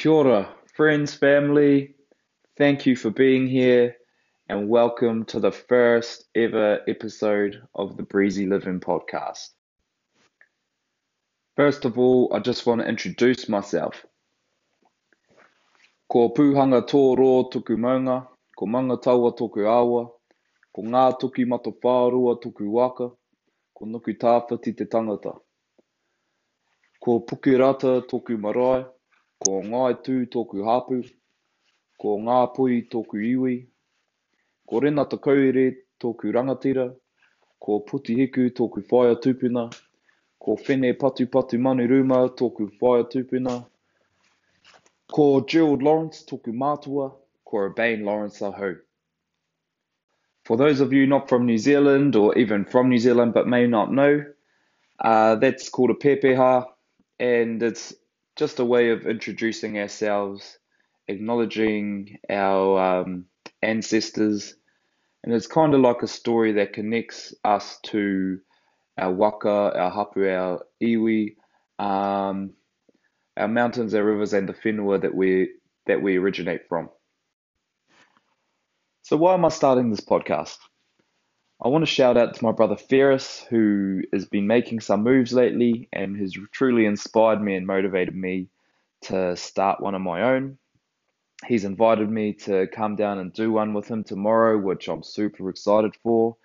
Kia ora, friends, family. Thank you for being here and welcome to the first ever episode of the Breezy Living podcast. First of all, I just want to introduce myself. Ko pūhanga tō tuku maunga, ko manga taua toku awa, ko Ngātokimatawhaorua tuku waka, ko Nukutawhiti te tangata. Ko pukirata toku marae, ko ngai tū tōku hapu, ko ngā pui tōku iwi, ko rena kaure tōku rangatira, ko puti hiku tōku whaia tupuna, ko whene patu patu manu ruma tōku whaia tupuna, Ko Gerald Lawrence tōku mātua, ko Urbane Lawrence aho. For those of you not from New Zealand or even from New Zealand but may not know, uh, that's called a pepeha and it's just a way of introducing ourselves, acknowledging our um, ancestors, and it's kind of like a story that connects us to our waka, our hapu, our iwi, um, our mountains, our rivers, and the whenua that we that we originate from. So why am I starting this podcast? I want to shout out to my brother Ferris, who has been making some moves lately and has truly inspired me and motivated me to start one of my own. He's invited me to come down and do one with him tomorrow, which I'm super excited for.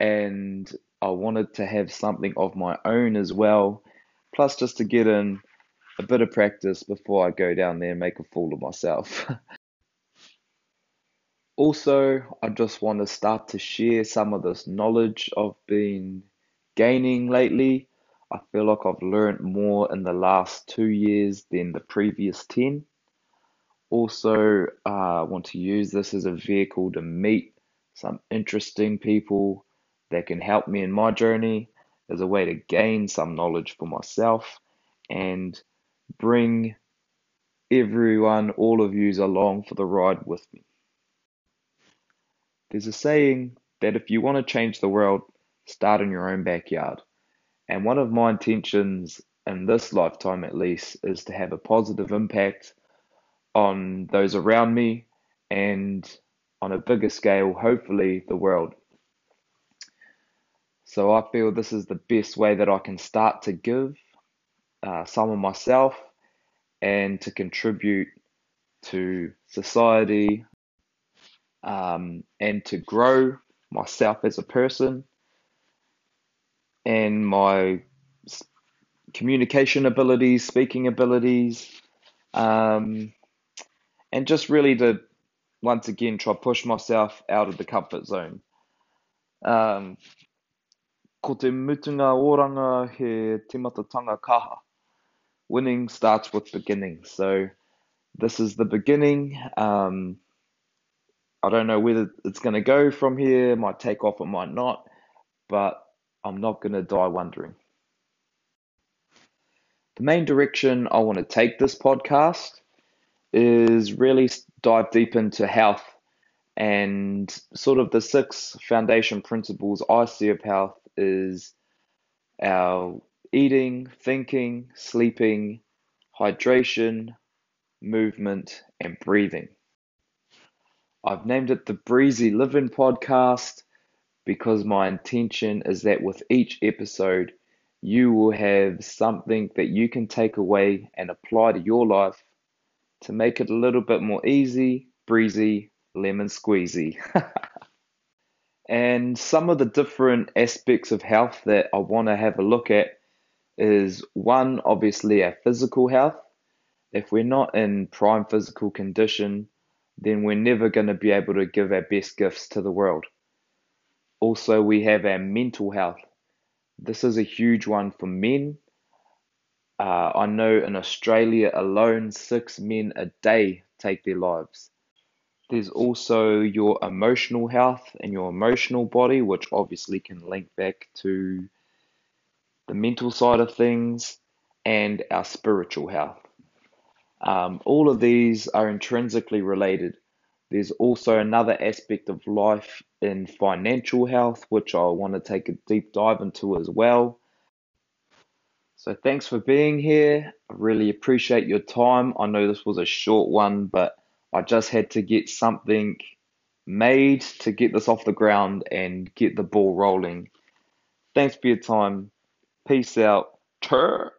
And I wanted to have something of my own as well, plus just to get in a bit of practice before I go down there and make a fool of myself. also, I just want to start to share some of this knowledge I've been gaining lately. I feel like I've learned more in the last two years than the previous 10. Also, uh, I want to use this as a vehicle to meet some interesting people that can help me in my journey, as a way to gain some knowledge for myself and bring everyone, all of yous, along for the ride with me. There's a saying that if you want to change the world, start in your own backyard. And one of my intentions in this lifetime, at least, is to have a positive impact on those around me and on a bigger scale, hopefully, the world. So I feel this is the best way that I can start to give uh, some of myself and to contribute to society um, and to grow myself as a person and my communication abilities, speaking abilities, um, and just really to once again try push myself out of the comfort zone. Um, ko te mutunga oranga he kaha winning starts with beginning. So this is the beginning. Um, I don't know whether it's going to go from here. It might take off, it might not, but I'm not going to die wondering. The main direction I want to take this podcast is really dive deep into health and sort of the six foundation principles I see of health is our eating, thinking, sleeping, hydration, movement, and breathing. I've named it the Breezy Living Podcast because my intention is that with each episode, you will have something that you can take away and apply to your life to make it a little bit more easy, breezy, lemon squeezy. and some of the different aspects of health that I want to have a look at is one, obviously, our physical health. If we're not in prime physical condition, then we're never going to be able to give our best gifts to the world. Also, we have our mental health. This is a huge one for men. Uh, I know in Australia alone, six men a day take their lives. There's also your emotional health and your emotional body, which obviously can link back to the mental side of things, and our spiritual health. Um, all of these are intrinsically related. There's also another aspect of life in financial health, which I want to take a deep dive into as well. So thanks for being here. I really appreciate your time. I know this was a short one, but I just had to get something made to get this off the ground and get the ball rolling. Thanks for your time. Peace out. Tur.